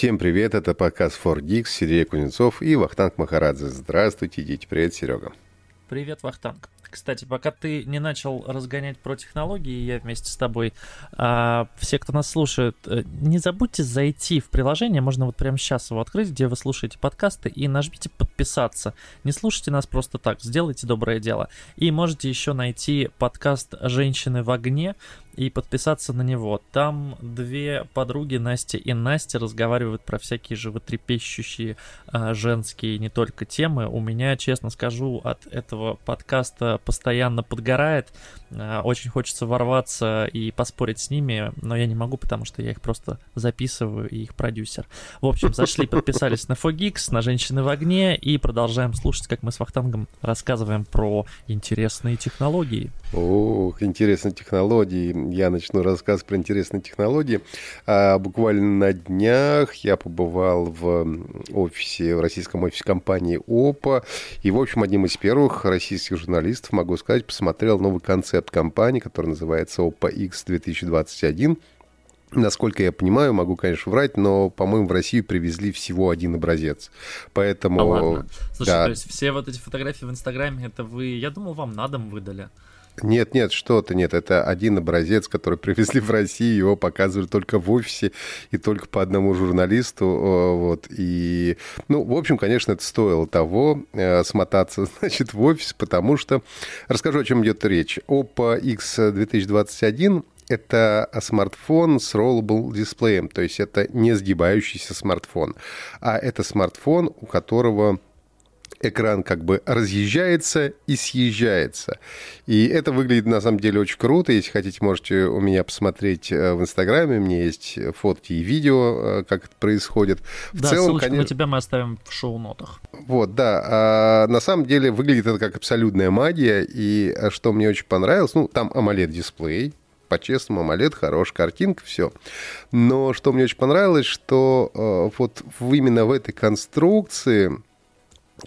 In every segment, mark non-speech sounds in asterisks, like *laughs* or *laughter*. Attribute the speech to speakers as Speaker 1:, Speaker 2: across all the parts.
Speaker 1: Всем привет, это подкаст 4Geeks, Сергей Кузнецов и Вахтанг Махарадзе. Здравствуйте, дети, привет, Серега.
Speaker 2: Привет, Вахтанг. Кстати, пока ты не начал разгонять про технологии, я вместе с тобой, а, все, кто нас слушает, э, не забудьте зайти в приложение, можно вот прямо сейчас его открыть, где вы слушаете подкасты, и нажмите подписаться. Не слушайте нас просто так, сделайте доброе дело. И можете еще найти подкаст «Женщины в огне», и подписаться на него. Там две подруги, Настя и Настя, разговаривают про всякие животрепещущие а, женские не только темы. У меня, честно скажу, от этого подкаста постоянно подгорает. А, очень хочется ворваться и поспорить с ними, но я не могу, потому что я их просто записываю и их продюсер. В общем, зашли, подписались на Fogix, на «Женщины в огне» и продолжаем слушать, как мы с Вахтангом рассказываем про интересные технологии.
Speaker 1: Ох, интересные технологии я начну рассказ про интересные технологии. А, буквально на днях я побывал в офисе, в российском офисе компании ОПА. И, в общем, одним из первых российских журналистов, могу сказать, посмотрел новый концепт компании, который называется ОПА X 2021. Насколько я понимаю, могу, конечно, врать, но, по-моему, в Россию привезли всего один образец. Поэтому... А
Speaker 2: ладно. Слушай, да. то есть все вот эти фотографии в Инстаграме, это вы... Я думал, вам на дом выдали.
Speaker 1: Нет, нет, что-то нет. Это один образец, который *laughs* привезли в Россию, его показывали только в офисе и только по одному журналисту. Вот. И, ну, в общем, конечно, это стоило того, э, смотаться, *laughs* значит, в офис, потому что... Расскажу, о чем идет речь. Oppo X 2021 это смартфон с rollable дисплеем, то есть это не сгибающийся смартфон, а это смартфон, у которого экран как бы разъезжается и съезжается. И это выглядит на самом деле очень круто. Если хотите, можете у меня посмотреть э, в Инстаграме. У меня есть фотки и видео, э, как это происходит.
Speaker 2: В да, целом, ссылочку конечно... на тебя мы оставим в шоу-нотах.
Speaker 1: Вот, да. А на самом деле выглядит это как абсолютная магия. И э, что мне очень понравилось, ну, там AMOLED-дисплей, по-честному, AMOLED, хорошая картинка, все. Но что мне очень понравилось, что э, вот именно в этой конструкции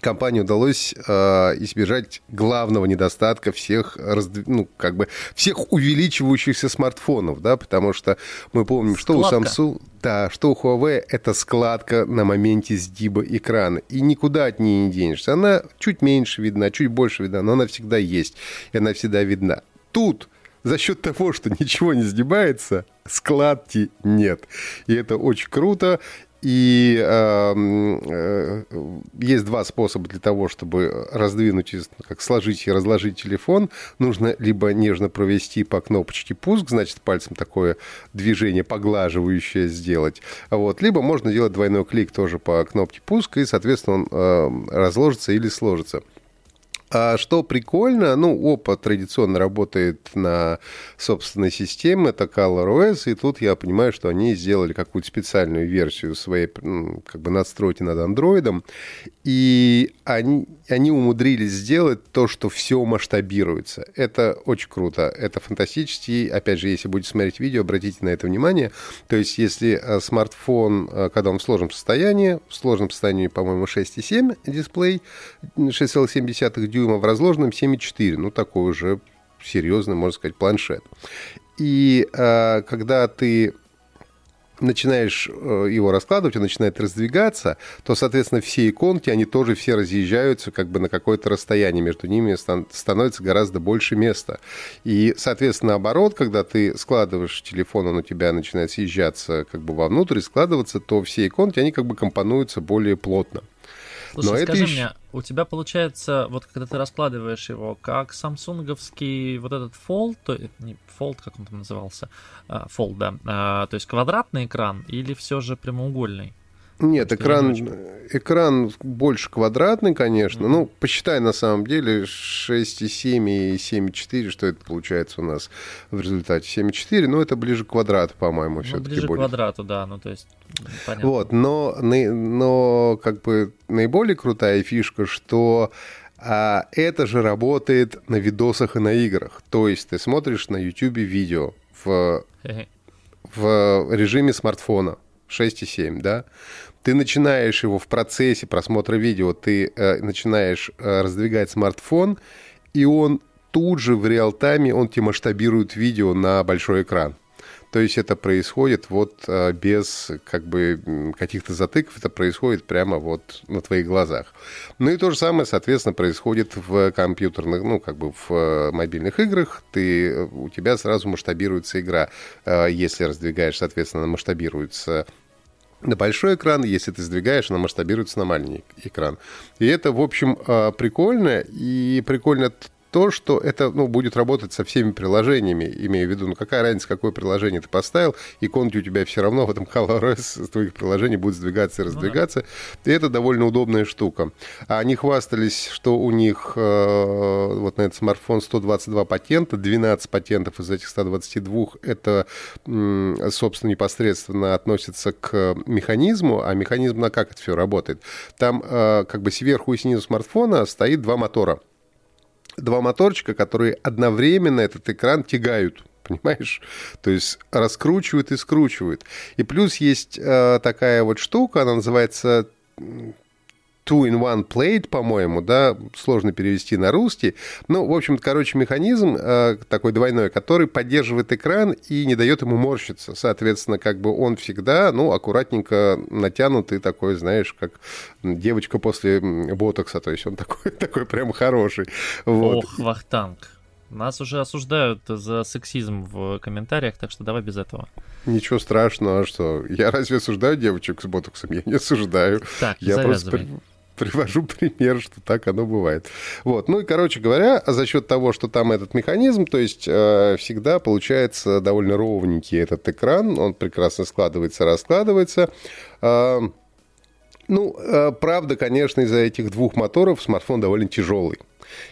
Speaker 1: компании удалось э, избежать главного недостатка всех, ну, как бы, всех увеличивающихся смартфонов, да, потому что мы помним, складка. что у Samsung, да, что у Huawei это складка на моменте сгиба экрана, и никуда от нее не денешься. Она чуть меньше видна, чуть больше видна, но она всегда есть, и она всегда видна. Тут за счет того, что ничего не сгибается, складки нет. И это очень круто. И э, э, есть два способа для того, чтобы раздвинуть, как сложить и разложить телефон. Нужно либо нежно провести по кнопочке пуск, значит, пальцем такое движение поглаживающее сделать. Вот. Либо можно делать двойной клик тоже по кнопке пуск, и, соответственно, он э, разложится или сложится. А что прикольно, ну, ОПА традиционно работает на собственной системе, это ColorOS, и тут я понимаю, что они сделали какую-то специальную версию своей как бы надстройки над андроидом, и они, они умудрились сделать то, что все масштабируется. Это очень круто, это фантастически. Опять же, если будете смотреть видео, обратите на это внимание. То есть, если э, смартфон, э, когда он в сложном состоянии, в сложном состоянии, по-моему, 6,7 дисплей, 6,7 дюйма, в разложенном 7,4. Ну, такой уже серьезный, можно сказать, планшет. И э, когда ты начинаешь э, его раскладывать, он начинает раздвигаться, то, соответственно, все иконки, они тоже все разъезжаются как бы на какое-то расстояние, между ними становится гораздо больше места. И, соответственно, наоборот, когда ты складываешь телефон, он у тебя начинает съезжаться как бы вовнутрь и складываться, то все иконки, они как бы компонуются более плотно.
Speaker 2: Слушай, Но скажи это мне, у тебя получается, вот когда ты раскладываешь его, как самсунговский вот этот Fold, то, не Fold, как он там назывался, uh, Fold, да, uh, то есть квадратный экран или все же прямоугольный?
Speaker 1: Нет, экран, экран больше квадратный, конечно. Mm-hmm. Ну, посчитай на самом деле 6,7 и 7,4, что это получается у нас в результате 7,4, но это ближе к квадрату, по-моему, ну, все-таки
Speaker 2: ближе
Speaker 1: будет.
Speaker 2: к квадрату, да, ну то есть
Speaker 1: понятно. Вот, но, но как бы наиболее крутая фишка, что а, это же работает на видосах и на играх. То есть ты смотришь на YouTube видео в, в режиме смартфона 6,7, да, ты начинаешь его в процессе просмотра видео, ты э, начинаешь э, раздвигать смартфон, и он тут же в реал-тайме, он тебе масштабирует видео на большой экран. То есть это происходит вот а, без как бы каких-то затыков, это происходит прямо вот на твоих глазах. Ну и то же самое, соответственно, происходит в компьютерных, ну как бы в э, мобильных играх. Ты, у тебя сразу масштабируется игра. Если раздвигаешь, соответственно, масштабируется на большой экран, если ты сдвигаешь, она масштабируется на маленький экран. И это, в общем, а, прикольно. И прикольно то, что это ну, будет работать со всеми приложениями, имею в виду, ну какая разница, какое приложение ты поставил, иконки у тебя все равно в этом ColorOS с твоих приложений будут сдвигаться и раздвигаться. Ну, да. И это довольно удобная штука. А они хвастались, что у них э, вот на этот смартфон 122 патента, 12 патентов из этих 122 это, э, собственно, непосредственно относится к механизму, а механизм на как это все работает. Там э, как бы сверху и снизу смартфона стоит два мотора два моторчика, которые одновременно этот экран тягают понимаешь? То есть раскручивают и скручивают. И плюс есть э, такая вот штука, она называется two-in-one plate, по-моему, да, сложно перевести на русский. Ну, в общем короче, механизм э, такой двойной, который поддерживает экран и не дает ему морщиться. Соответственно, как бы он всегда, ну, аккуратненько натянутый такой, знаешь, как девочка после ботокса, то есть он такой, *laughs* такой прям хороший.
Speaker 2: Вот. Ох, Вахтанг. Нас уже осуждают за сексизм в комментариях, так что давай без этого.
Speaker 1: Ничего страшного, а что? Я разве осуждаю девочек с ботоксом? Я не осуждаю.
Speaker 2: Так,
Speaker 1: я
Speaker 2: завязывай.
Speaker 1: просто привожу пример, что так оно бывает. Вот. Ну и, короче говоря, за счет того, что там этот механизм, то есть э, всегда получается довольно ровненький этот экран, он прекрасно складывается, раскладывается. Э, ну, э, правда, конечно, из-за этих двух моторов смартфон довольно тяжелый.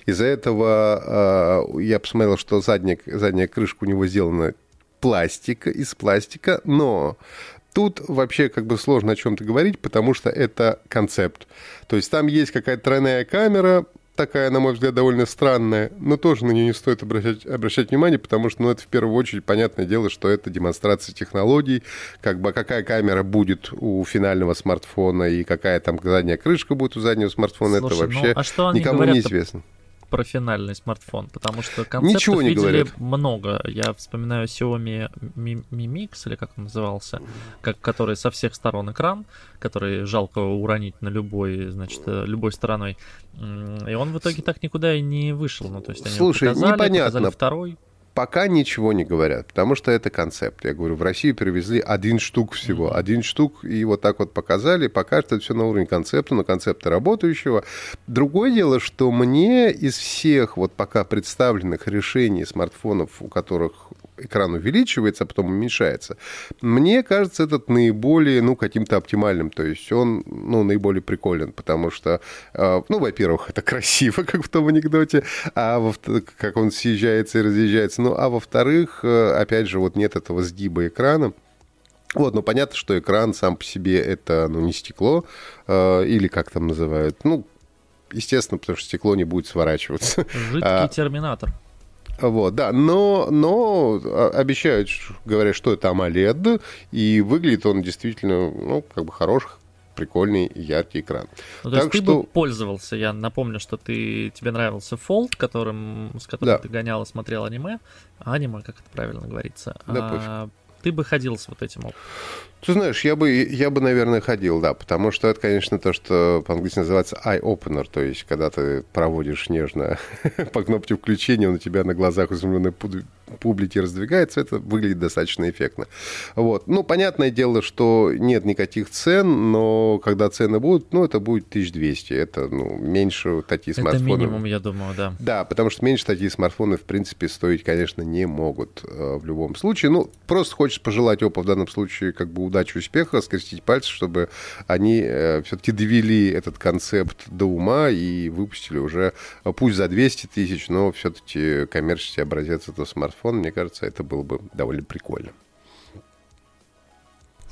Speaker 1: Из-за этого э, я посмотрел, что задняя, задняя крышка у него сделана пластика, из пластика, но Тут вообще как бы сложно о чем-то говорить, потому что это концепт. То есть там есть какая-то тройная камера, такая, на мой взгляд, довольно странная, но тоже на нее не стоит обращать, обращать внимание, потому что, ну, это в первую очередь, понятное дело, что это демонстрация технологий, как бы какая камера будет у финального смартфона и какая там задняя крышка будет у заднего смартфона, Слушай, это вообще ну, а что никому не известно
Speaker 2: про финальный смартфон, потому что концептов Ничего не видели говорят. много. Я вспоминаю Xiaomi Mi, Mi Mix, или как он назывался, как, который со всех сторон экран, который жалко уронить на любой, значит, э, любой стороной. И он в итоге так никуда и не вышел. Ну, то есть они Слушай, показали, непонятно. показали второй
Speaker 1: пока ничего не говорят, потому что это концепт. Я говорю, в Россию перевезли один штук всего, один штук, и вот так вот показали, пока что это все на уровне концепта, на концепта работающего. Другое дело, что мне из всех вот пока представленных решений смартфонов, у которых экран увеличивается, а потом уменьшается, мне кажется, этот наиболее, ну, каким-то оптимальным. То есть он, ну, наиболее приколен, потому что, э, ну, во-первых, это красиво, *laughs* как в том анекдоте, а во как он съезжается и разъезжается. Ну, а во-вторых, э, опять же, вот нет этого сгиба экрана. Вот, ну понятно, что экран сам по себе это, ну, не стекло, э, или как там называют, ну, естественно, потому что стекло не будет сворачиваться.
Speaker 2: Жидкий а, терминатор.
Speaker 1: Вот, да, но, но а, обещают, говорят, что это AMOLED, и выглядит он действительно, ну, как бы хороший, прикольный яркий экран.
Speaker 2: Ну, то так есть что... ты бы пользовался, я напомню, что ты, тебе нравился Fold, которым, с которым да. ты гонял и смотрел аниме, аниме, как это правильно говорится. Да, а, ты бы ходил с вот этим опытом?
Speaker 1: Ты знаешь, я бы, я бы, наверное, ходил, да, потому что это, конечно, то, что по-английски называется eye-opener, то есть, когда ты проводишь нежно *laughs* по кнопке включения, он у тебя на глазах изумленной публики раздвигается, это выглядит достаточно эффектно. Вот. Ну, понятное дело, что нет никаких цен, но когда цены будут, ну, это будет 1200, это, ну, меньше такие смартфоны.
Speaker 2: Это минимум, я думаю, да.
Speaker 1: Да, потому что меньше такие смартфоны, в принципе, стоить, конечно, не могут э, в любом случае. Ну, просто хочешь пожелать Oppo в данном случае, как бы, удачи, успеха, скрестить пальцы, чтобы они э, все-таки довели этот концепт до ума и выпустили уже, э, пусть за 200 тысяч, но все-таки коммерческий образец этого смартфона, мне кажется, это было бы довольно прикольно.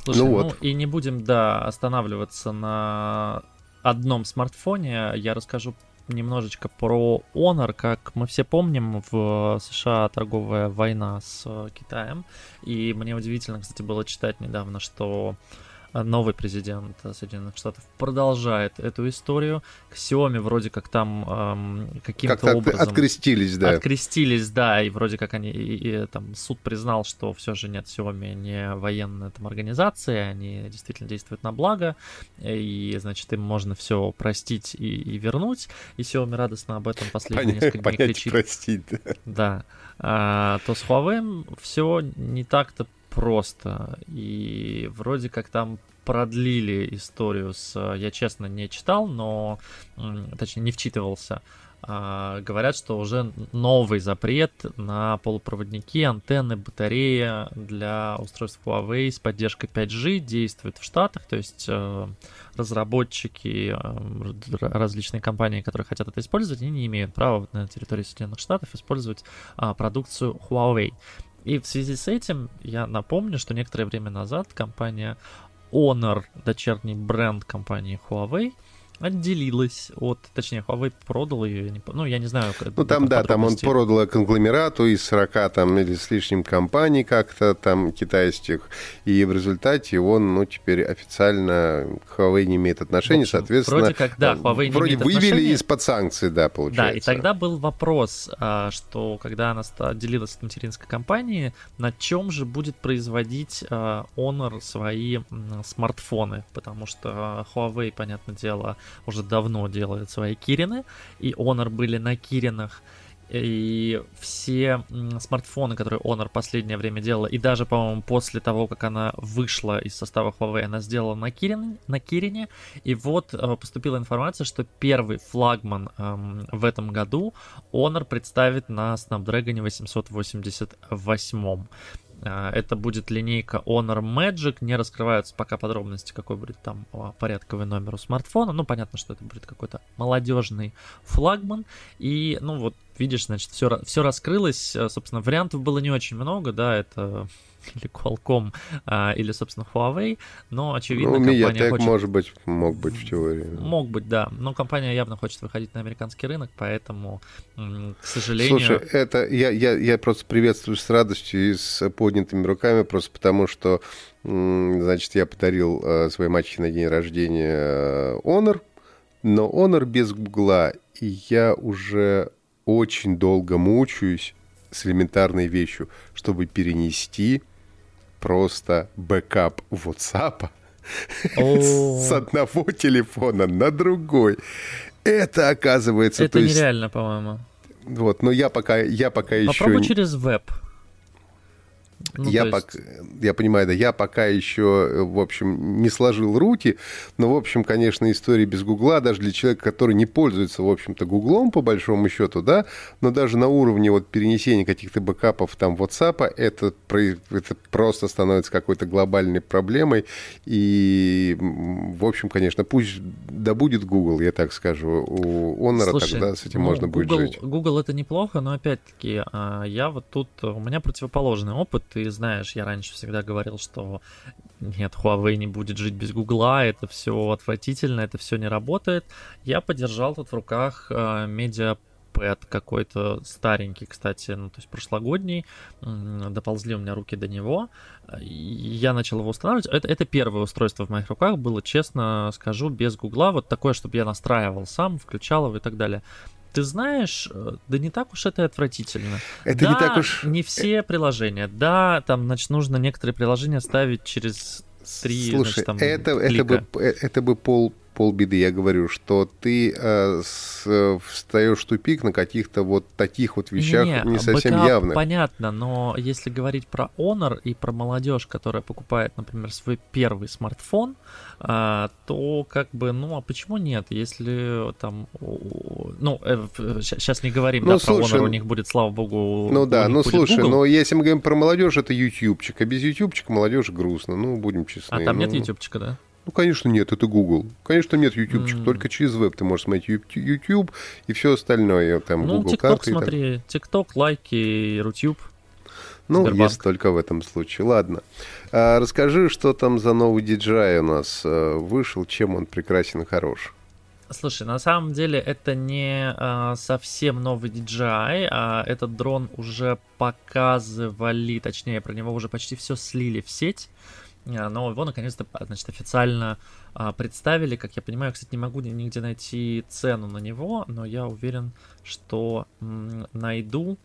Speaker 2: Слушай, ну, вот. ну и не будем, да, останавливаться на одном смартфоне. Я расскажу немножечко про Honor. Как мы все помним, в США торговая война с Китаем. И мне удивительно, кстати, было читать недавно, что новый президент Соединенных Штатов продолжает эту историю. Xiaomi вроде как там эм, каким-то как образом...
Speaker 1: Открестились, да.
Speaker 2: Открестились, да, и вроде как они... И, и, там суд признал, что все же нет, Xiaomi не военная там организация, они действительно действуют на благо, и, значит, им можно все простить и, и вернуть, и Xiaomi радостно об этом последние понять, несколько дней кричит.
Speaker 1: простить, да.
Speaker 2: Да. А, то с Huawei все не так-то просто. И вроде как там продлили историю с... Я, честно, не читал, но... Точнее, не вчитывался. А, говорят, что уже новый запрет на полупроводники, антенны, батареи для устройств Huawei с поддержкой 5G действует в Штатах, то есть э, разработчики, э, различные компании, которые хотят это использовать, они не имеют права на территории Соединенных Штатов использовать а, продукцию Huawei. И в связи с этим я напомню, что некоторое время назад компания Honor, дочерний бренд компании Huawei, отделилась от, точнее, Huawei продал ее, ну, я не знаю.
Speaker 1: Ну, там, да, там он продал конгломерату из 40 там или с лишним компаний как-то там китайских, и в результате он, ну, теперь официально к Huawei не имеет отношения, общем, соответственно...
Speaker 2: Вроде как, да, Huawei не
Speaker 1: вроде
Speaker 2: имеет
Speaker 1: вывели из-под санкций, да, получается.
Speaker 2: Да, и тогда был вопрос, а, что когда она отделилась от материнской компании, на чем же будет производить а, Honor свои смартфоны, потому что Huawei, понятное дело, уже давно делает свои Кирины, и Honor были на Киринах, и все смартфоны, которые Honor последнее время делала, и даже, по-моему, после того, как она вышла из состава Huawei, она сделала на, Кирин, на Кирине. И вот э, поступила информация, что первый флагман эм, в этом году Honor представит на Snapdragon 888. А, это будет линейка Honor Magic. Не раскрываются пока подробности, какой будет там а, порядковый номер у смартфона. Ну, понятно, что это будет какой-то молодежный флагман. И, ну, вот, видишь, значит, все, все раскрылось. Собственно, вариантов было не очень много, да, это *laughs* или Qualcomm, а, или, собственно, Huawei, но, очевидно, ну, компания
Speaker 1: хочет... может быть, мог быть в теории.
Speaker 2: Мог быть, да, но компания явно хочет выходить на американский рынок, поэтому, к сожалению...
Speaker 1: Слушай, это я, я, я просто приветствую с радостью и с поднятыми руками, просто потому что, значит, я подарил э, своей мачехе на день рождения э, Honor, но Honor без Гугла, и я уже очень долго мучаюсь с элементарной вещью, чтобы перенести просто бэкап WhatsApp *laughs* с одного телефона на другой. Это оказывается...
Speaker 2: Это нереально, по-моему.
Speaker 1: Вот, но я пока, я пока еще...
Speaker 2: Попробуй через веб.
Speaker 1: Ну, я, есть... пока, я понимаю, да, я пока еще, в общем, не сложил руки, но, в общем, конечно, история без Гугла, даже для человека, который не пользуется, в общем-то, Гуглом, по большому счету, да, но даже на уровне вот перенесения каких-то бэкапов там WhatsApp, это, это просто становится какой-то глобальной проблемой, и, в общем, конечно, пусть да будет Google, я так скажу, у Honor Слушай, тогда с этим ну, можно
Speaker 2: Google,
Speaker 1: будет жить.
Speaker 2: Google это неплохо, но, опять-таки, а, я вот тут, у меня противоположный опыт, ты знаешь, я раньше всегда говорил, что нет, Huawei не будет жить без Гугла, это все отвратительно, это все не работает. Я подержал тут в руках э, какой-то старенький, кстати, ну, то есть прошлогодний, доползли у меня руки до него, я начал его устанавливать. Это, это первое устройство в моих руках было, честно скажу, без Гугла, вот такое, чтобы я настраивал сам, включал его и так далее. Ты знаешь, э, да не так уж это отвратительно.
Speaker 1: Это
Speaker 2: да,
Speaker 1: не так уж...
Speaker 2: не все приложения. Да, там, значит, нужно некоторые приложения ставить через три
Speaker 1: Слушай,
Speaker 2: значит, там,
Speaker 1: это, это, бы, э, это бы пол, полбеды. Я говорю, что ты э, с, встаешь в тупик на каких-то вот таких вот вещах не, не совсем бэкап, явных.
Speaker 2: Понятно, но если говорить про Honor и про молодежь, которая покупает, например, свой первый смартфон, э, то как бы, ну а почему нет? Если там, ну э, сейчас не говорим, ну, да, слушай, про Honor у них будет, слава богу.
Speaker 1: Ну да, ну слушай, Google. но если мы говорим про молодежь, это ютубчик, а без ютубчика молодежь грустно, ну будем честны.
Speaker 2: А там
Speaker 1: ну...
Speaker 2: нет ютубчика, да?
Speaker 1: Ну, конечно, нет, это Google. Конечно, нет YouTube, mm. только через веб ты можешь смотреть YouTube и все остальное, там,
Speaker 2: ну,
Speaker 1: Google
Speaker 2: TikTok, карты. смотри, TikTok, лайки, YouTube.
Speaker 1: Ну, Сбербанк. есть только в этом случае. Ладно. А, расскажи, что там за новый DJI у нас а, вышел, чем он прекрасен и хорош.
Speaker 2: Слушай, на самом деле это не а, совсем новый DJI, а этот дрон уже показывали, точнее, про него уже почти все слили в сеть. Но его наконец-то, значит, официально а, представили. Как я понимаю, кстати, не могу нигде найти цену на него, но я уверен, что м, найду.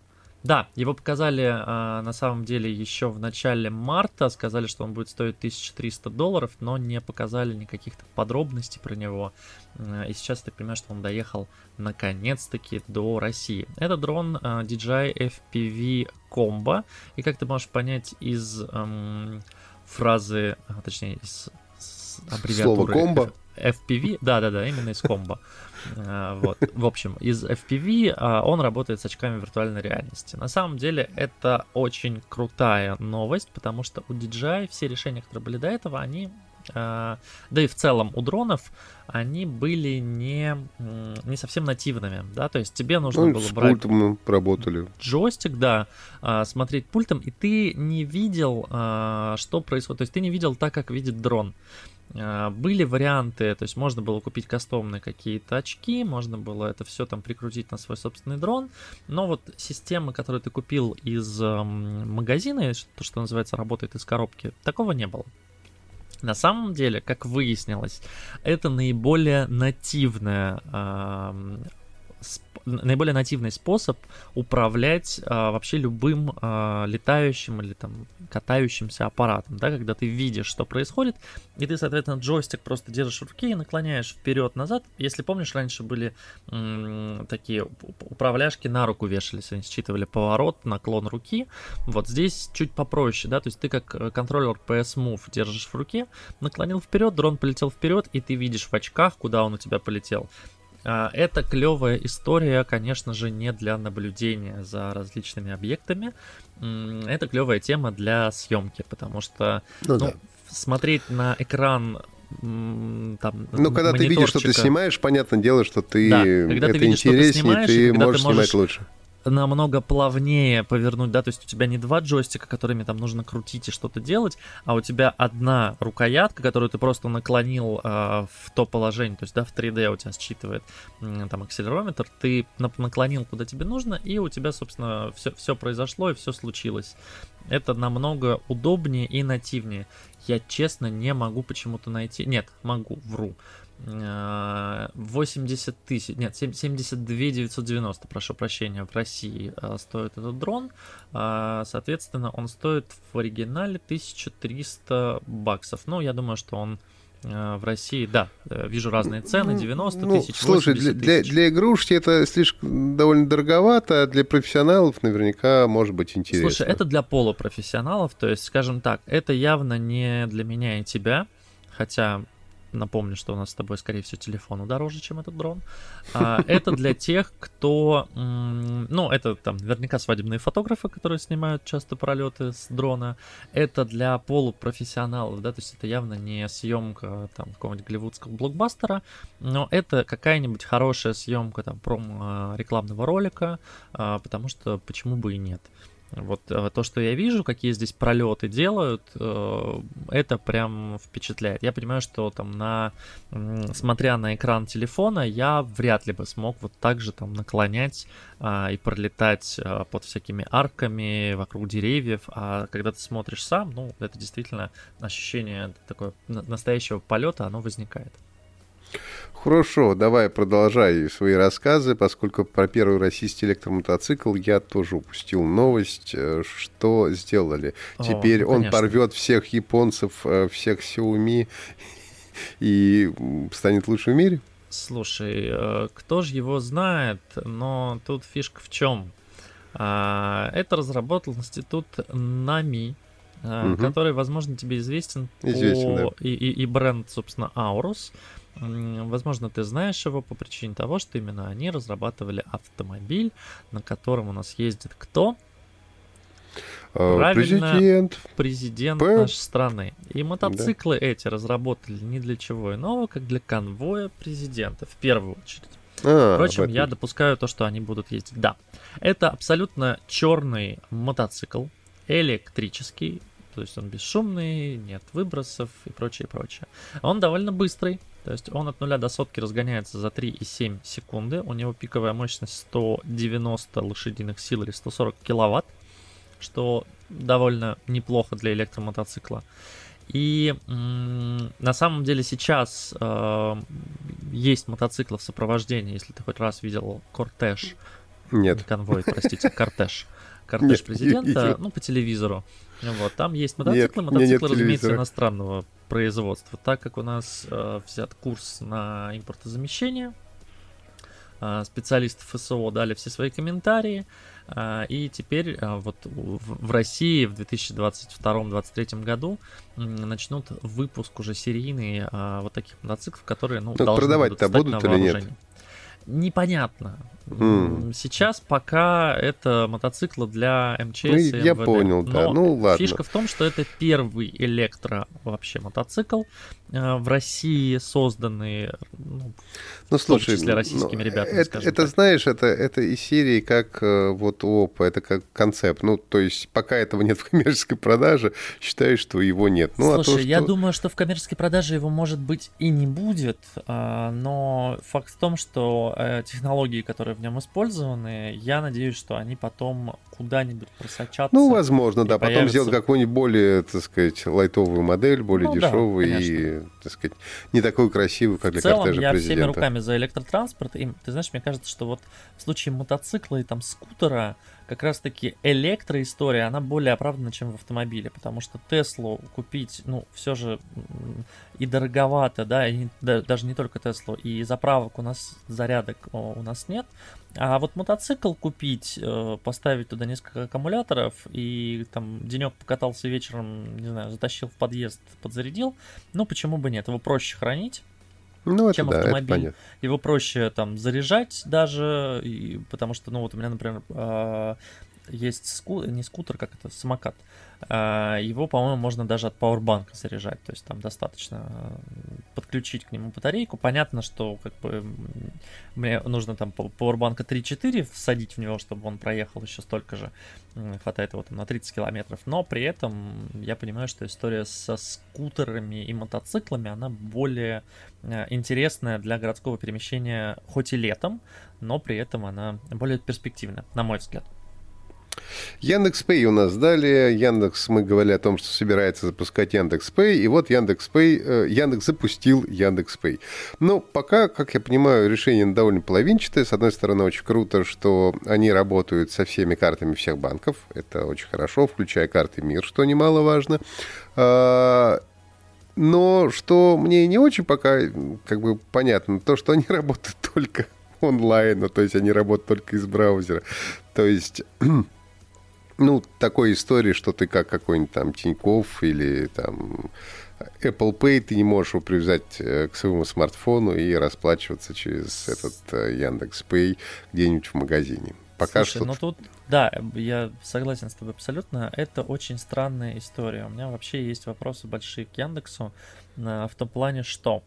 Speaker 2: Да, его показали а, на самом деле еще в начале марта, сказали, что он будет стоить 1300 долларов, но не показали никаких подробностей про него. И сейчас ты понимаешь, что он доехал наконец-таки до России. Это дрон а, DJI FPV Combo, и как ты можешь понять из эм, фразы, а, точнее из
Speaker 1: аббревиатуры... Слово комбо?
Speaker 2: FPV, да-да-да, именно из комбо. *laughs* А, вот. В общем, из FPV а, он работает с очками виртуальной реальности. На самом деле это очень крутая новость, потому что у DJI все решения, которые были до этого, они да и в целом у дронов они были не, не совсем нативными, да, то есть тебе нужно ну, было
Speaker 1: с
Speaker 2: брать...
Speaker 1: пультом работали.
Speaker 2: Джойстик, да, смотреть пультом, и ты не видел, что происходит, то есть ты не видел так, как видит дрон. Были варианты, то есть можно было купить кастомные какие-то очки, можно было это все там прикрутить на свой собственный дрон, но вот система, которую ты купил из магазина, то, что называется, работает из коробки, такого не было. На самом деле, как выяснилось, это наиболее нативная наиболее нативный способ управлять а, вообще любым а, летающим или там катающимся аппаратом, да, когда ты видишь, что происходит, и ты, соответственно, джойстик просто держишь в руке и наклоняешь вперед-назад. Если помнишь, раньше были м- такие управляшки на руку вешались, они считывали поворот, наклон руки. Вот здесь чуть попроще, да, то есть ты как э, контроллер PS Move держишь в руке, наклонил вперед, дрон полетел вперед, и ты видишь в очках, куда он у тебя полетел. А, это клевая история, конечно же, не для наблюдения за различными объектами. Это клевая тема для съемки, потому что ну, ну, да. смотреть на экран там,
Speaker 1: ну, когда ты видишь, что ты снимаешь, понятное дело, что ты да, когда это ты видишь, интереснее, ты, снимаешь, ты можешь ты можешь снимать лучше
Speaker 2: намного плавнее повернуть, да, то есть у тебя не два джойстика, которыми там нужно крутить и что-то делать, а у тебя одна рукоятка, которую ты просто наклонил э, в то положение, то есть, да, в 3D у тебя считывает э, там акселерометр, ты наклонил куда тебе нужно, и у тебя, собственно, все, все произошло и все случилось. Это намного удобнее и нативнее. Я честно не могу почему-то найти. Нет, могу, вру. 80 тысяч, нет, 72 990, прошу прощения, в России а, стоит этот дрон. А, соответственно, он стоит в оригинале 1300 баксов. Ну, я думаю, что он в России, да, э, вижу разные цены, 90 ну, тысяч,
Speaker 1: Слушай, для, для, для игрушки это слишком довольно дороговато, а для профессионалов наверняка может быть интересно.
Speaker 2: Слушай, это для полупрофессионалов, то есть, скажем так, это явно не для меня и тебя, хотя Напомню, что у нас с тобой, скорее всего, телефону дороже, чем этот дрон. А, это для тех, кто... Ну, это там наверняка свадебные фотографы, которые снимают часто пролеты с дрона. Это для полупрофессионалов, да, то есть это явно не съемка там какого-нибудь голливудского блокбастера, но это какая-нибудь хорошая съемка там промо-рекламного ролика, а, потому что почему бы и нет. Вот э, то, что я вижу, какие здесь пролеты делают, э, это прям впечатляет. Я понимаю, что там на, смотря на экран телефона, я вряд ли бы смог вот так же там наклонять а, и пролетать а, под всякими арками вокруг деревьев. А когда ты смотришь сам, ну, это действительно ощущение такое настоящего полета, оно возникает.
Speaker 1: Хорошо, давай продолжай свои рассказы, поскольку про первый российский электромотоцикл я тоже упустил новость, э, что сделали. О, Теперь ну, он порвет всех японцев, э, всех Xiaomi и станет лучшим в мире?
Speaker 2: Слушай, э, кто же его знает, но тут фишка в чем? А, это разработал институт НАМИ, угу. который, возможно, тебе известен, известен по... да. и, и, и бренд, собственно, Aurus. Возможно, ты знаешь его по причине того, что именно они разрабатывали автомобиль, на котором у нас ездит кто?
Speaker 1: А, Правильно, президент.
Speaker 2: Президент П... нашей страны. И мотоциклы да. эти разработали не для чего иного, как для конвоя президента, в первую очередь. А, Впрочем, я допускаю то, что они будут ездить. Да, это абсолютно черный мотоцикл, электрический, то есть он бесшумный, нет выбросов и прочее, прочее. Он довольно быстрый, то есть он от 0 до сотки разгоняется за 3,7 секунды. У него пиковая мощность 190 лошадиных сил или 140 киловатт, что довольно неплохо для электромотоцикла. И на самом деле сейчас э, есть мотоциклы в сопровождении, если ты хоть раз видел кортеж.
Speaker 1: Нет.
Speaker 2: Конвой, простите, кортеж. Кортеж нет, президента, нет. ну, по телевизору. Вот, там есть мотоциклы, нет, мотоциклы, нет разумеется, иностранного производства. Так как у нас э, взят курс на импортозамещение, э, специалисты ФСО дали все свои комментарии, э, и теперь э, вот в, в России в 2022-2023 году э, начнут выпуск уже серийный э, вот таких мотоциклов, которые, ну,
Speaker 1: ну
Speaker 2: должны
Speaker 1: продавать-то будут, будут или нет?
Speaker 2: непонятно. Mm. Сейчас пока это мотоциклы для МЧС ну,
Speaker 1: и МВД. Я понял, да. Но ну ладно.
Speaker 2: Фишка в том, что это первый электро вообще мотоцикл э, в России созданный, ну,
Speaker 1: ну слушай,
Speaker 2: в том числе российскими
Speaker 1: ну,
Speaker 2: ребятами.
Speaker 1: Это, это
Speaker 2: так.
Speaker 1: знаешь, это, это из серии как э, вот ОП, это как концепт. Ну, то есть пока этого нет *laughs* в коммерческой продаже, считаю, что его нет. Ну,
Speaker 2: слушай,
Speaker 1: а то, что...
Speaker 2: я думаю, что в коммерческой продаже его может быть и не будет, а, но факт в том, что технологии, которые в нем использованы, я надеюсь, что они потом куда-нибудь просочатся.
Speaker 1: Ну, возможно, да. Потом сделать какую-нибудь более, так сказать, лайтовую модель, более ну, дешевую да, и, так сказать, не такую красивую, как в для целом, кортежа
Speaker 2: я
Speaker 1: президента.
Speaker 2: всеми руками за электротранспорт. И, ты знаешь, мне кажется, что вот в случае мотоцикла и там скутера как раз-таки электроистория, она более оправдана, чем в автомобиле, потому что Теслу купить, ну, все же и дороговато, да, и да, даже не только Теслу, и заправок у нас, зарядок у нас нет, а вот мотоцикл купить, э, поставить туда несколько аккумуляторов и там денек покатался вечером, не знаю, затащил в подъезд, подзарядил, ну, почему бы нет, его проще хранить, ну, чем это, автомобиль. Да, это Его проще там заряжать даже, и, потому что, ну вот у меня, например, э, есть ску... не скутер, как это, самокат. А, его, по-моему, можно даже от пауэрбанка заряжать. То есть там достаточно подключить к нему батарейку. Понятно, что как бы мне нужно там пауэрбанка 3-4 всадить в него, чтобы он проехал еще столько же. Хватает его там на 30 километров. Но при этом я понимаю, что история со скутерами и мотоциклами, она более э, интересная для городского перемещения хоть и летом, но при этом она более перспективная, на мой взгляд.
Speaker 1: Яндекс Пэй у нас далее. Яндекс, мы говорили о том, что собирается запускать Яндекс Пэй, и вот Яндекс Пэй, э, Яндекс запустил Яндекс Пэй. Но пока, как я понимаю, решение довольно половинчатое. С одной стороны, очень круто, что они работают со всеми картами всех банков. Это очень хорошо, включая карты МИР, что немаловажно. А, но что мне не очень пока как бы понятно, то, что они *laughs* работают только онлайн, то есть они работают только из браузера. То есть *clears throat* ну, такой истории, что ты как какой-нибудь там Тиньков или там Apple Pay, ты не можешь его привязать э, к своему смартфону и расплачиваться через этот э, Яндекс Pay где-нибудь в магазине. Пока
Speaker 2: Слушай, что... ну тут, да, я согласен с тобой абсолютно. Это очень странная история. У меня вообще есть вопросы большие к Яндексу э, в том плане, что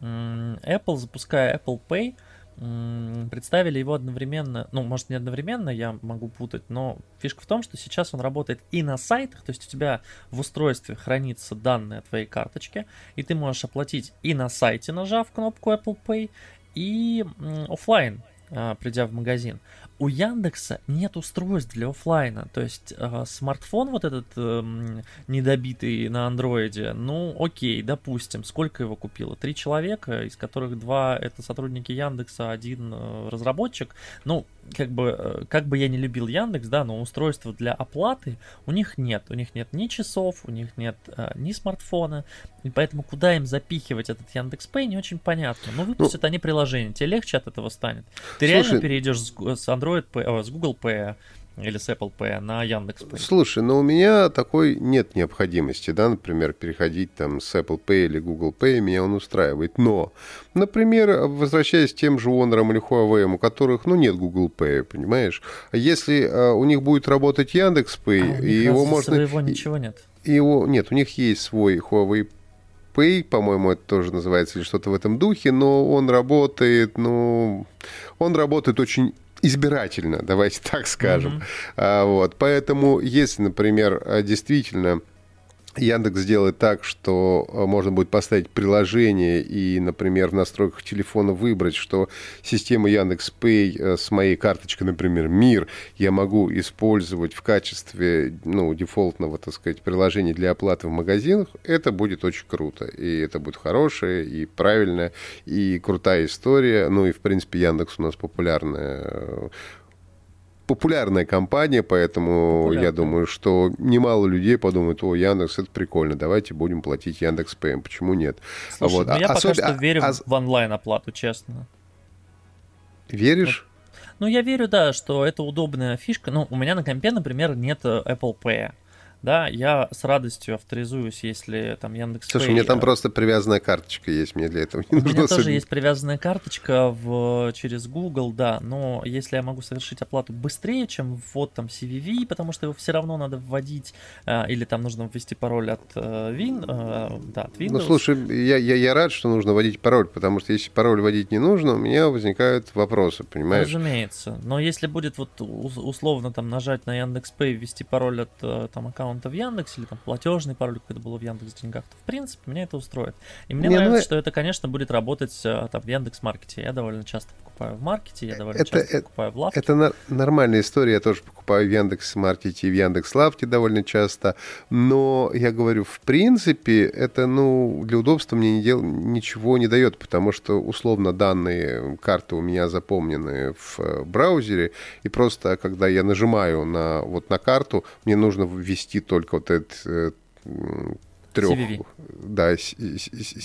Speaker 2: Apple, запуская Apple Pay, представили его одновременно, ну, может, не одновременно, я могу путать, но фишка в том, что сейчас он работает и на сайтах, то есть у тебя в устройстве хранится данные о твоей карточке, и ты можешь оплатить и на сайте, нажав кнопку Apple Pay, и офлайн, а, придя в магазин у Яндекса нет устройств для офлайна. То есть э, смартфон вот этот э, недобитый на андроиде, ну окей, допустим, сколько его купило? Три человека, из которых два это сотрудники Яндекса, один э, разработчик. Ну, как бы, э, как бы я не любил Яндекс, да, но устройства для оплаты у них нет. У них нет ни часов, у них нет э, ни смартфона. И поэтому куда им запихивать этот Яндекс Pay, не очень понятно. Но выпустят ну, они приложение, тебе легче от этого станет. Ты слушай, реально перейдешь с, с Android Pay, с Google Pay или с Apple Pay на Яндекс Pay.
Speaker 1: Слушай, но у меня такой нет необходимости, да, например, переходить там с Apple Pay или Google Pay, меня он устраивает. Но, например, возвращаясь к тем же Honor или Huawei, у которых, ну, нет Google Pay, понимаешь? Если а, у них будет работать Яндекс Pay, а, и его можно...
Speaker 2: Своего ничего нет.
Speaker 1: Его нет, у них есть свой Huawei Pay, по-моему, это тоже называется, или что-то в этом духе, но он работает, ну, он работает очень избирательно, давайте так скажем. Mm-hmm. Вот, поэтому, если, например, действительно Яндекс сделает так, что э, можно будет поставить приложение и, например, в настройках телефона выбрать, что система Яндекс Pay э, с моей карточкой, например, Мир, я могу использовать в качестве ну, дефолтного, так сказать, приложения для оплаты в магазинах, это будет очень круто. И это будет хорошая и правильная, и крутая история. Ну и, в принципе, Яндекс у нас популярная э, популярная компания, поэтому Популярная. я думаю, что немало людей подумают, о, Яндекс, это прикольно, давайте будем платить Яндекс ПМ, почему нет?
Speaker 2: Слушай, вот. ну а, я особ... пока что верю а... в онлайн-оплату, честно.
Speaker 1: Веришь?
Speaker 2: Ну, я верю, да, что это удобная фишка. Ну, у меня на компе, например, нет э, Apple Pay да, я с радостью авторизуюсь, если там Яндекс.
Speaker 1: Слушай, у меня там просто привязанная карточка есть, мне для этого не
Speaker 2: У меня тоже есть привязанная карточка в, через Google, да, но если я могу совершить оплату быстрее, чем ввод там CVV, потому что его все равно надо вводить, а, или там нужно ввести пароль от Win, uh, да, от Windows.
Speaker 1: Ну, слушай, я, я, я рад, что нужно вводить пароль, потому что если пароль вводить не нужно, у меня возникают вопросы, понимаешь?
Speaker 2: Разумеется, но если будет вот условно там нажать на Яндекс Pay, ввести пароль от э, там аккаунта аккаунта в Яндексе или там платежный пароль какой-то был в Яндекс Деньгах, то в принципе меня это устроит. И мне Не, ну нравится, ну... что это, конечно, будет работать э, там в Яндекс Маркете. Я довольно часто покупаю в маркете, я довольно это, часто это, покупаю в лавке.
Speaker 1: Это на- нормальная история, я тоже покупаю в Яндекс Маркете и в Яндекс Лавке довольно часто. Но я говорю, в принципе, это, ну, для удобства мне не дел... ничего не дает, потому что условно данные карты у меня запомнены в э, браузере, и просто когда я нажимаю на вот на карту, мне нужно ввести только вот этот э, трех... CVV. Да, CV.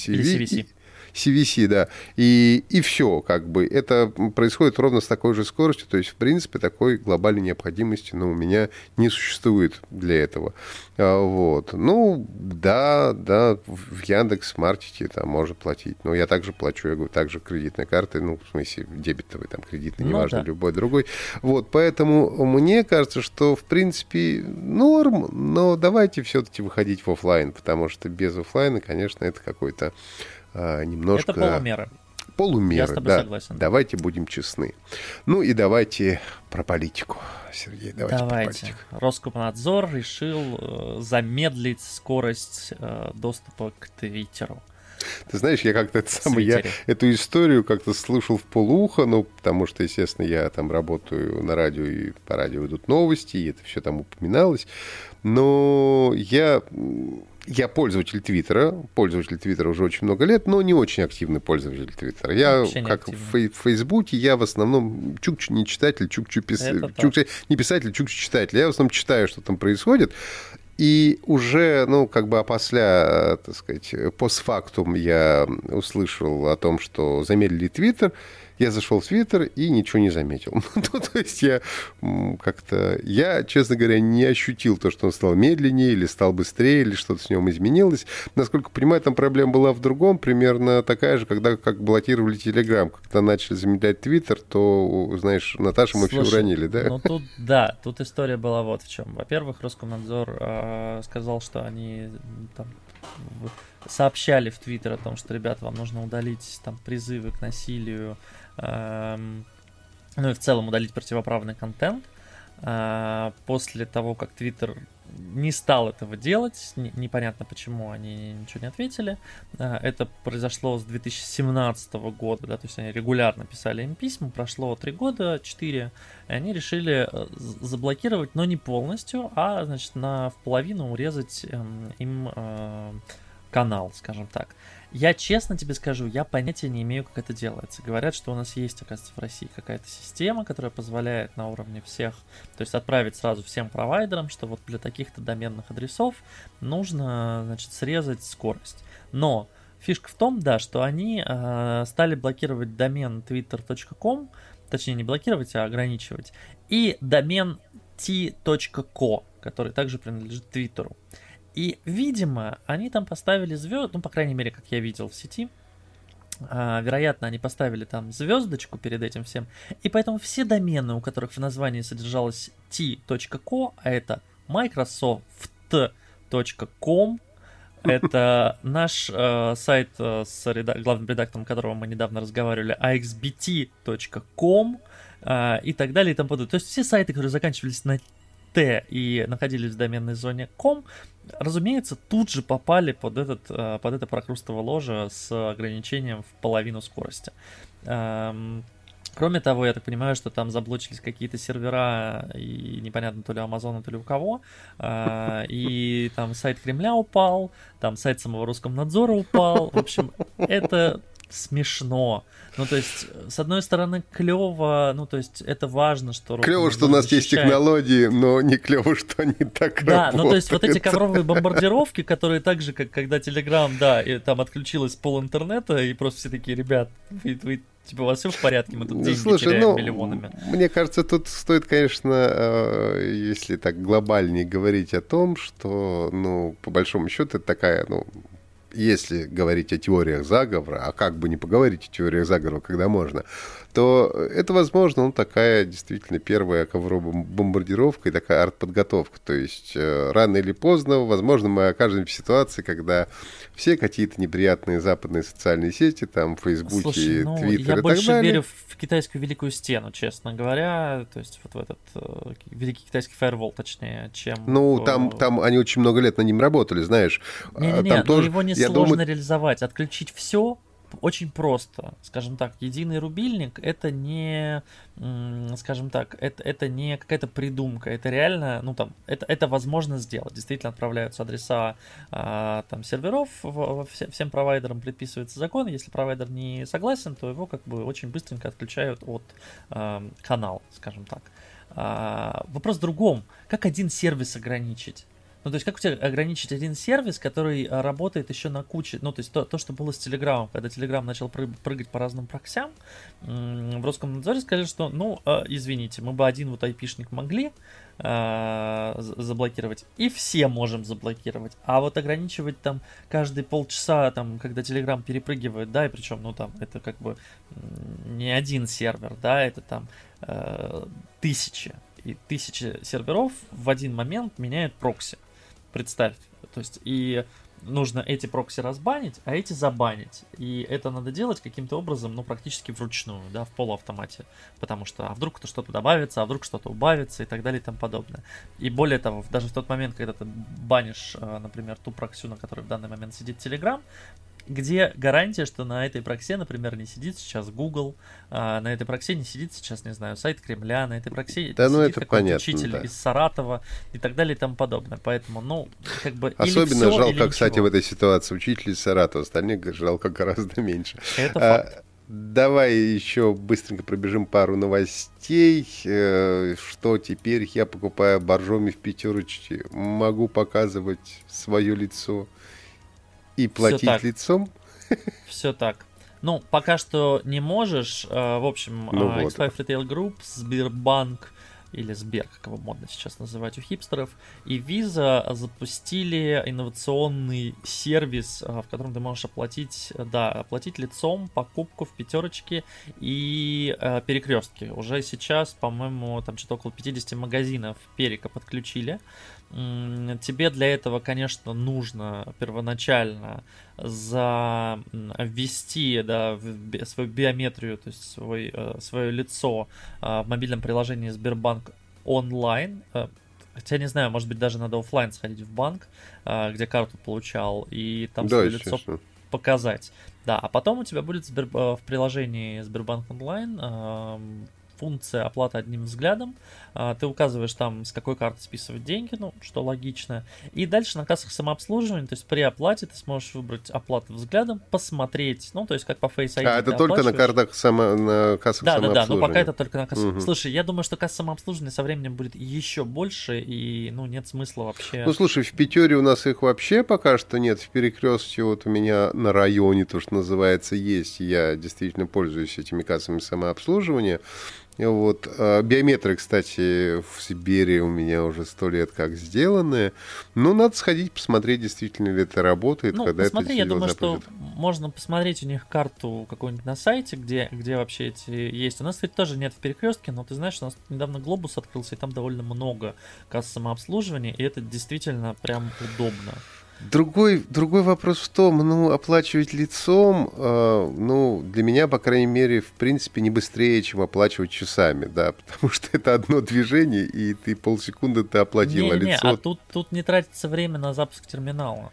Speaker 1: Или CVC. CVC, да. И, и все, как бы. Это происходит ровно с такой же скоростью. То есть, в принципе, такой глобальной необходимости ну, у меня не существует для этого. А, вот. Ну, да, да, в Яндекс Маркете там можно платить. Но я также плачу, я говорю, также кредитной картой, ну, в смысле, дебетовой, там, кредитной, ну, неважно, да. любой другой. Вот, поэтому мне кажется, что, в принципе, норм, но давайте все-таки выходить в офлайн, потому что без офлайна, конечно, это какой-то а, немножко...
Speaker 2: Это полумеры.
Speaker 1: Полумеры, Я с тобой да. согласен. Давайте будем честны. Ну и давайте про политику, Сергей, давайте, давайте. про политику.
Speaker 2: Роскомнадзор решил э, замедлить скорость э, доступа к Твиттеру.
Speaker 1: Ты знаешь, я как-то это самое, я эту историю как-то слышал в полуха, ну, потому что, естественно, я там работаю на радио, и по радио идут новости, и это все там упоминалось. Но я я пользователь Твиттера, пользователь Твиттера уже очень много лет, но не очень активный пользователь Твиттера. Я, Вообще как в, Фейсбуке, я в основном чукчу не читатель, чукчу пис... чукчу, не писатель, чукчу читатель. Я в основном читаю, что там происходит. И уже, ну, как бы опосля, так сказать, постфактум я услышал о том, что замедлили Твиттер. Я зашел в Твиттер и ничего не заметил. *laughs* ну, то есть я как-то... Я, честно говоря, не ощутил то, что он стал медленнее или стал быстрее, или что-то с нем изменилось. Насколько понимаю, там проблема была в другом, примерно такая же, когда как блокировали Телеграм. Когда начали замедлять Твиттер, то, знаешь, Наташа мы Слушай, все уронили, да?
Speaker 2: Ну тут, *laughs* да, тут история была вот в чем. Во-первых, Роскомнадзор э, сказал, что они там сообщали в Твиттер о том, что, ребята, вам нужно удалить там призывы к насилию, ну и в целом удалить противоправный контент. Э, после того, как Twitter не стал этого делать, непонятно почему они ничего не ответили. Э, это произошло с 2017 года, да, то есть они регулярно писали им письма, прошло три года, четыре, и они решили э, заблокировать, но не полностью, а, значит, на в половину урезать эм, им канал, скажем так. Я честно тебе скажу, я понятия не имею, как это делается. Говорят, что у нас есть, оказывается, в России какая-то система, которая позволяет на уровне всех, то есть отправить сразу всем провайдерам, что вот для таких-то доменных адресов нужно, значит, срезать скорость. Но фишка в том, да, что они э, стали блокировать домен twitter.com, точнее не блокировать, а ограничивать, и домен t.co, который также принадлежит Твиттеру. И, видимо, они там поставили звезд, ну, по крайней мере, как я видел в сети, а, вероятно, они поставили там звездочку перед этим всем, и поэтому все домены, у которых в названии содержалось t.co, а это microsoft.com, *laughs* это наш э, сайт э, с реда- главным редактором которого мы недавно разговаривали, axbt.com э, и так далее и тому подобное. То есть все сайты, которые заканчивались на Т и находились в доменной зоне ком, разумеется, тут же попали под, этот, э, под это прокрустово ложе с ограничением в половину скорости. Эм, кроме того, я так понимаю, что там заблочились какие-то сервера, и непонятно, то ли Амазона, то ли у кого, э, и там сайт Кремля упал, там сайт самого Роскомнадзора упал. В общем, это смешно. Ну, то есть, с одной стороны, клево, ну, то есть, это важно, что...
Speaker 1: Клево, что у нас защищает. есть технологии, но не клево, что они так
Speaker 2: Да,
Speaker 1: работают.
Speaker 2: ну, то есть, вот эти ковровые бомбардировки, которые так же, как когда Telegram, да, и там отключилось пол интернета, и просто все такие, ребят, вы, вы Типа, у вас все в порядке, мы тут деньги Слушай, теряем ну, миллионами.
Speaker 1: Мне кажется, тут стоит, конечно, э, если так глобальнее говорить о том, что, ну, по большому счету, это такая, ну, если говорить о теориях заговора, а как бы не поговорить о теориях заговора, когда можно, то это, возможно, ну, такая действительно первая ковровая бомбардировка и такая артподготовка. То есть э, рано или поздно, возможно, мы окажемся в ситуации, когда все какие-то неприятные западные социальные сети, там, ну, Твиттер
Speaker 2: я
Speaker 1: и
Speaker 2: больше
Speaker 1: так далее.
Speaker 2: верю в китайскую Великую Стену, честно говоря, то есть вот в этот э, Великий Китайский фаервол, точнее, чем...
Speaker 1: Ну, в... там, там они очень много лет на ним работали, знаешь.
Speaker 2: Не-не-не, там тоже, его несложно думаю... реализовать. Отключить все очень просто, скажем так, единый рубильник это не, скажем так, это, это не какая-то придумка, это реально, ну там, это, это возможно сделать. Действительно отправляются адреса а, там серверов, всем провайдерам предписывается закон, если провайдер не согласен, то его как бы очень быстренько отключают от а, канала, скажем так. А, вопрос в другом, как один сервис ограничить? Ну, то есть, как у тебя ограничить один сервис, который а, работает еще на куче, ну, то есть, то, то что было с Телеграмом, когда Телеграм начал прыг- прыгать по разным проксям, в Роскомнадзоре сказали, что, ну, э, извините, мы бы один вот айпишник могли э, заблокировать, и все можем заблокировать, а вот ограничивать там каждые полчаса, там, когда Телеграм перепрыгивает, да, и причем, ну, там, это как бы не один сервер, да, это там э, тысячи, и тысячи серверов в один момент меняют прокси. Представь. То есть, и нужно эти прокси разбанить, а эти забанить. И это надо делать каким-то образом, ну, практически вручную, да, в полуавтомате. Потому что, а вдруг что-то добавится, а вдруг что-то убавится и так далее и тому подобное. И более того, даже в тот момент, когда ты банишь, э, например, ту проксю, на которой в данный момент сидит Telegram, где гарантия, что на этой проксе, например, не сидит сейчас Google, а на этой проксе не сидит сейчас, не знаю, сайт Кремля, на этой проксе
Speaker 1: да,
Speaker 2: ну,
Speaker 1: сидит
Speaker 2: какой-то
Speaker 1: понятно,
Speaker 2: учитель
Speaker 1: да.
Speaker 2: из Саратова и так далее и тому подобное. Поэтому, ну, как бы
Speaker 1: Особенно
Speaker 2: все,
Speaker 1: жалко,
Speaker 2: или
Speaker 1: кстати,
Speaker 2: ничего.
Speaker 1: в этой ситуации учитель из Саратова, остальных жалко гораздо меньше.
Speaker 2: Это
Speaker 1: а,
Speaker 2: факт.
Speaker 1: Давай еще быстренько пробежим пару новостей. Э, Что теперь я покупаю боржоми в пятерочке? Могу показывать свое лицо и платить лицом? *laughs*
Speaker 2: Все так. Ну, пока что не можешь. Э, В общем,
Speaker 1: Ну
Speaker 2: э,
Speaker 1: вот.
Speaker 2: X5 Retail Group, Сбербанк или Сбер, как его модно сейчас называть у хипстеров, и Visa запустили инновационный сервис, э, в котором ты можешь оплатить, да, оплатить лицом покупку в пятерочке и э, перекрестке. Уже сейчас, по-моему, там что-то около 50 магазинов перека подключили. Тебе для этого, конечно, нужно первоначально за м, ввести да, свою биометрию, то есть свой, э, свое лицо э, в мобильном приложении Сбербанк онлайн. Э, Хотя не знаю, может быть, даже надо оффлайн сходить в банк, где карту получал, и там
Speaker 1: Да,
Speaker 2: свое лицо показать. Да, а потом у тебя будет в приложении Сбербанк онлайн эм, функция оплата одним взглядом. А, Ты указываешь там, с какой карты списывать деньги, ну, что логично. И дальше на кассах самообслуживания, то есть при оплате ты сможешь выбрать оплату взглядом, посмотреть, ну, то есть как по Face ID
Speaker 1: А, это только на картах само, на кассах
Speaker 2: Да, да, да, но
Speaker 1: самообслуживания.
Speaker 2: пока это только на кассах.
Speaker 1: Мгм.
Speaker 2: Слушай, я думаю, что касса самообслуживания со временем будет еще больше, и, ну, нет смысла вообще.
Speaker 1: Ну, слушай, в Пятере у нас их вообще пока что нет. В Перекрестке вот у меня на районе, то, что называется, есть. Я действительно пользуюсь этими кассами самообслуживания. Вот. А Биометры, кстати, в Сибири у меня уже сто лет как сделаны. Ну, надо сходить, посмотреть, действительно ли это работает,
Speaker 2: Ну,
Speaker 1: когда
Speaker 2: посмотри,
Speaker 1: это
Speaker 2: я думаю, что можно посмотреть у них карту какую-нибудь на сайте, где, где вообще эти есть. У нас, кстати, тоже нет в перекрестке, но ты знаешь, у нас недавно глобус открылся, и там довольно много касс самообслуживания, и это действительно прям удобно.
Speaker 1: Другой, другой вопрос в том, ну, оплачивать лицом, э, ну, для меня, по крайней мере, в принципе, не быстрее, чем оплачивать часами, да, *laughs* потому что это одно движение, и ты полсекунды ты оплатила
Speaker 2: не, не,
Speaker 1: лицо.
Speaker 2: а тут, тут не тратится время на запуск терминала.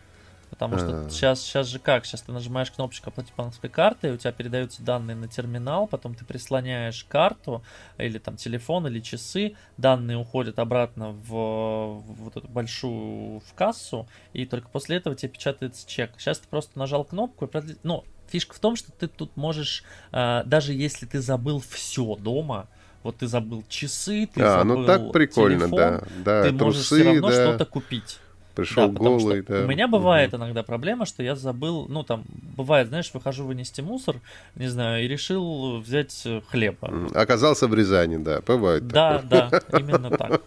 Speaker 2: Потому что сейчас, сейчас же как? Сейчас ты нажимаешь кнопочку оплатить банковской картой, у тебя передаются данные на терминал, потом ты прислоняешь карту или там телефон или часы, данные уходят обратно в, в вот эту большую в кассу, и только после этого тебе печатается чек. Сейчас ты просто нажал кнопку и продли... ну фишка в том, что ты тут можешь, э, даже если ты забыл все дома, вот ты забыл часы, ты а, забыл ну так прикольно, телефон, да, да, ты трусы, можешь все равно да. что-то купить.
Speaker 1: Пришел да, голый,
Speaker 2: да. У меня бывает угу. иногда проблема, что я забыл, ну там, бывает, знаешь, выхожу вынести мусор, не знаю, и решил взять э, хлеба.
Speaker 1: Оказался в Рязани, да, бывает.
Speaker 2: Да, такое. да, *laughs* именно так.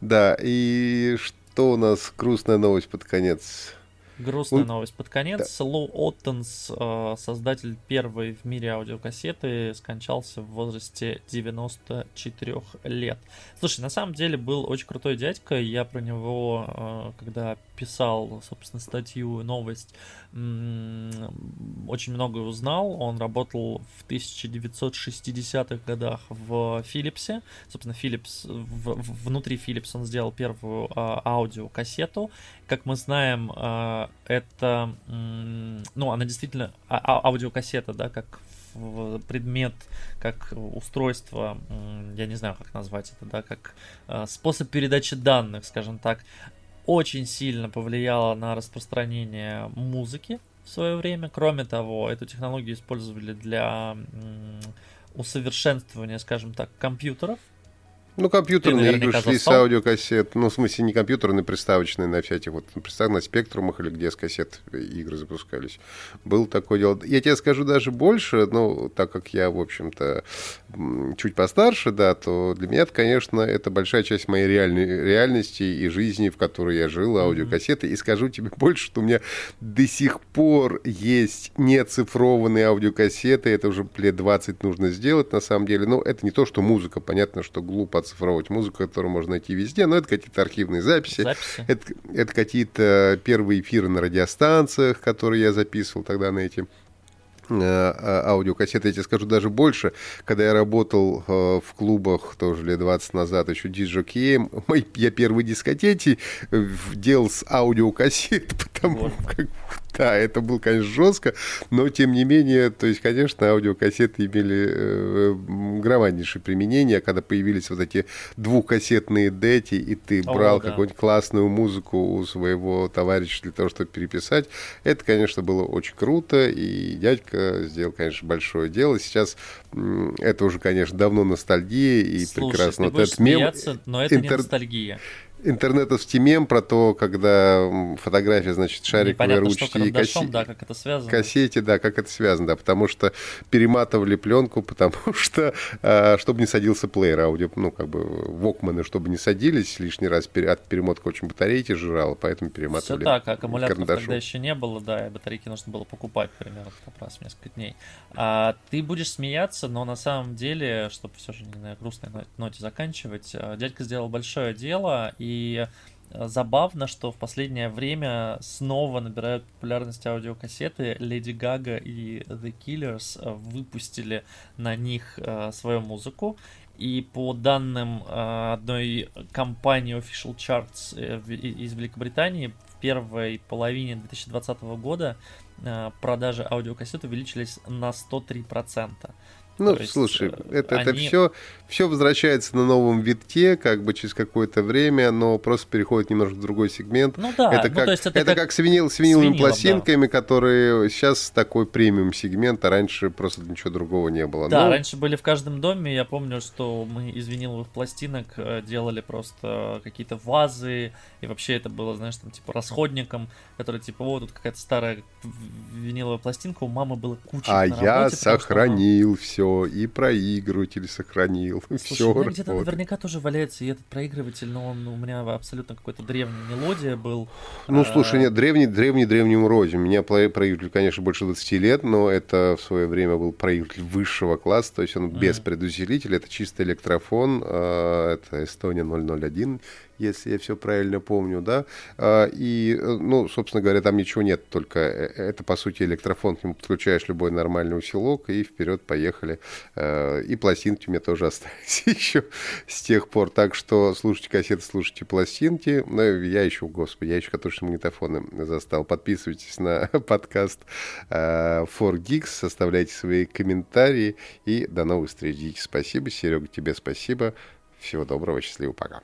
Speaker 1: Да, и что у нас грустная новость под конец?
Speaker 2: Грустная новость под конец. Да. Лоу Оттенс, э, создатель первой в мире аудиокассеты, скончался в возрасте 94 лет. Слушай, на самом деле был очень крутой дядька. Я про него, э, когда писал, собственно, статью, новость, очень много узнал. Он работал в 1960-х годах в Philips. Собственно, Philips, в, внутри Philips он сделал первую а, аудиокассету. Как мы знаем, а, это, ну, она действительно а, а, аудиокассета, да, как предмет, как устройство, я не знаю, как назвать это, да, как а, способ передачи данных, скажем так, очень сильно повлияло на распространение музыки в свое время. Кроме того, эту технологию использовали для усовершенствования, скажем так, компьютеров.
Speaker 1: Ну, компьютерные игры шли с аудиокассет. Ну, в смысле, не компьютерные, приставочные на всяких вот, представь, на спектрумах или где с кассет игры запускались. Был такое дело. Я тебе скажу даже больше, ну, так как я, в общем-то, чуть постарше, да, то для меня, конечно, это большая часть моей реальной, реальности и жизни, в которой я жил, аудиокассеты. И скажу тебе *laughs* больше, что у меня до сих пор есть неоцифрованные аудиокассеты. Это уже лет 20 нужно сделать, на самом деле. Но это не то, что музыка. Понятно, что глупо оцифровывать музыку, которую можно найти везде, но это какие-то архивные записи, записи. это, это какие-то первые эфиры на радиостанциях, которые я записывал тогда на эти э, а, аудиокассеты. Я тебе скажу даже больше. Когда я работал э, в клубах тоже лет 20 назад, еще диджокеем, *laughs* я первые дискотеки делал с аудиокассет, *laughs* потому как *laughs* да, это было, конечно, жестко, но тем не менее, то есть, конечно, аудиокассеты имели э, громаднейшее применение, когда появились вот эти двухкассетные дети, и ты О, брал да. какую-нибудь классную музыку у своего товарища для того, чтобы переписать, это, конечно, было очень круто, и дядька сделал, конечно, большое дело. Сейчас это уже, конечно, давно ностальгия, и
Speaker 2: Слушай,
Speaker 1: прекрасно
Speaker 2: ты вот этот мем... Смеяться, но это интер... не ностальгия
Speaker 1: интернета с тимем про то, когда фотография, значит, шариковые ручки
Speaker 2: и кассе... да, как это связано.
Speaker 1: кассете, да, как это связано, да, потому что перематывали пленку, потому *laughs* что, а, чтобы не садился плеер аудио, ну, как бы, вокманы, чтобы не садились лишний раз, от перемотка очень батарейки жрала, поэтому перематывали
Speaker 2: Все так, аккумуляторов тогда еще не было, да, и батарейки нужно было покупать примерно как раз в несколько дней. А, ты будешь смеяться, но на самом деле, чтобы все же не на грустной ноте заканчивать, а, дядька сделал большое дело, и э, забавно, что в последнее время снова набирают популярность аудиокассеты. Леди Гага и The Killers э, выпустили на них э, свою музыку. И по данным одной компании Official Charts из Великобритании, в первой половине 2020 года продажи аудиокассет увеличились на 103%.
Speaker 1: Ну, То слушай, есть, это, они... это все, все возвращается на новом витке, как бы через какое-то время, но просто переходит немножко в другой сегмент.
Speaker 2: Ну да,
Speaker 1: это ну, как, то есть это, это как, как с, винил, с виниловыми пластинками, да. которые сейчас такой премиум сегмент, а раньше просто ничего другого не было.
Speaker 2: Да, ну... раньше были в каждом доме, я помню, что мы из виниловых пластинок э, делали просто какие-то вазы, и вообще это было, знаешь, там типа расходником, который типа, вот тут какая-то старая виниловая пластинка, у мамы было куча
Speaker 1: А я работе, сохранил что... все и проигрыватель сохранил. *laughs* Слушай, все
Speaker 2: у меня где-то наверняка тоже валяется и этот проигрыватель, но он у меня абсолютно какой-то древний мелодия был.
Speaker 1: Ну, слушай, нет, древний, древний, древнему роде. У меня проигрыватель, конечно, больше 20 лет, но это в свое время был проигрыватель высшего класса, то есть он mm. без предусилителя, это чисто электрофон, а, это Estonia 001, если я все правильно помню, да. А, и, ну, собственно говоря, там ничего нет, только это, по сути, электрофон, к нему подключаешь любой нормальный усилок, и вперед поехали. И пластинки у меня тоже *laughs* остались еще с тех пор. Так что слушайте кассеты, слушайте пластинки. Ну, я еще, господи, я еще катушечные магнитофоны застал. Подписывайтесь на *laughs* подкаст 4Geeks, составляйте свои комментарии и до новых встреч. Спасибо, Серега, тебе спасибо. Всего доброго, счастливо, пока.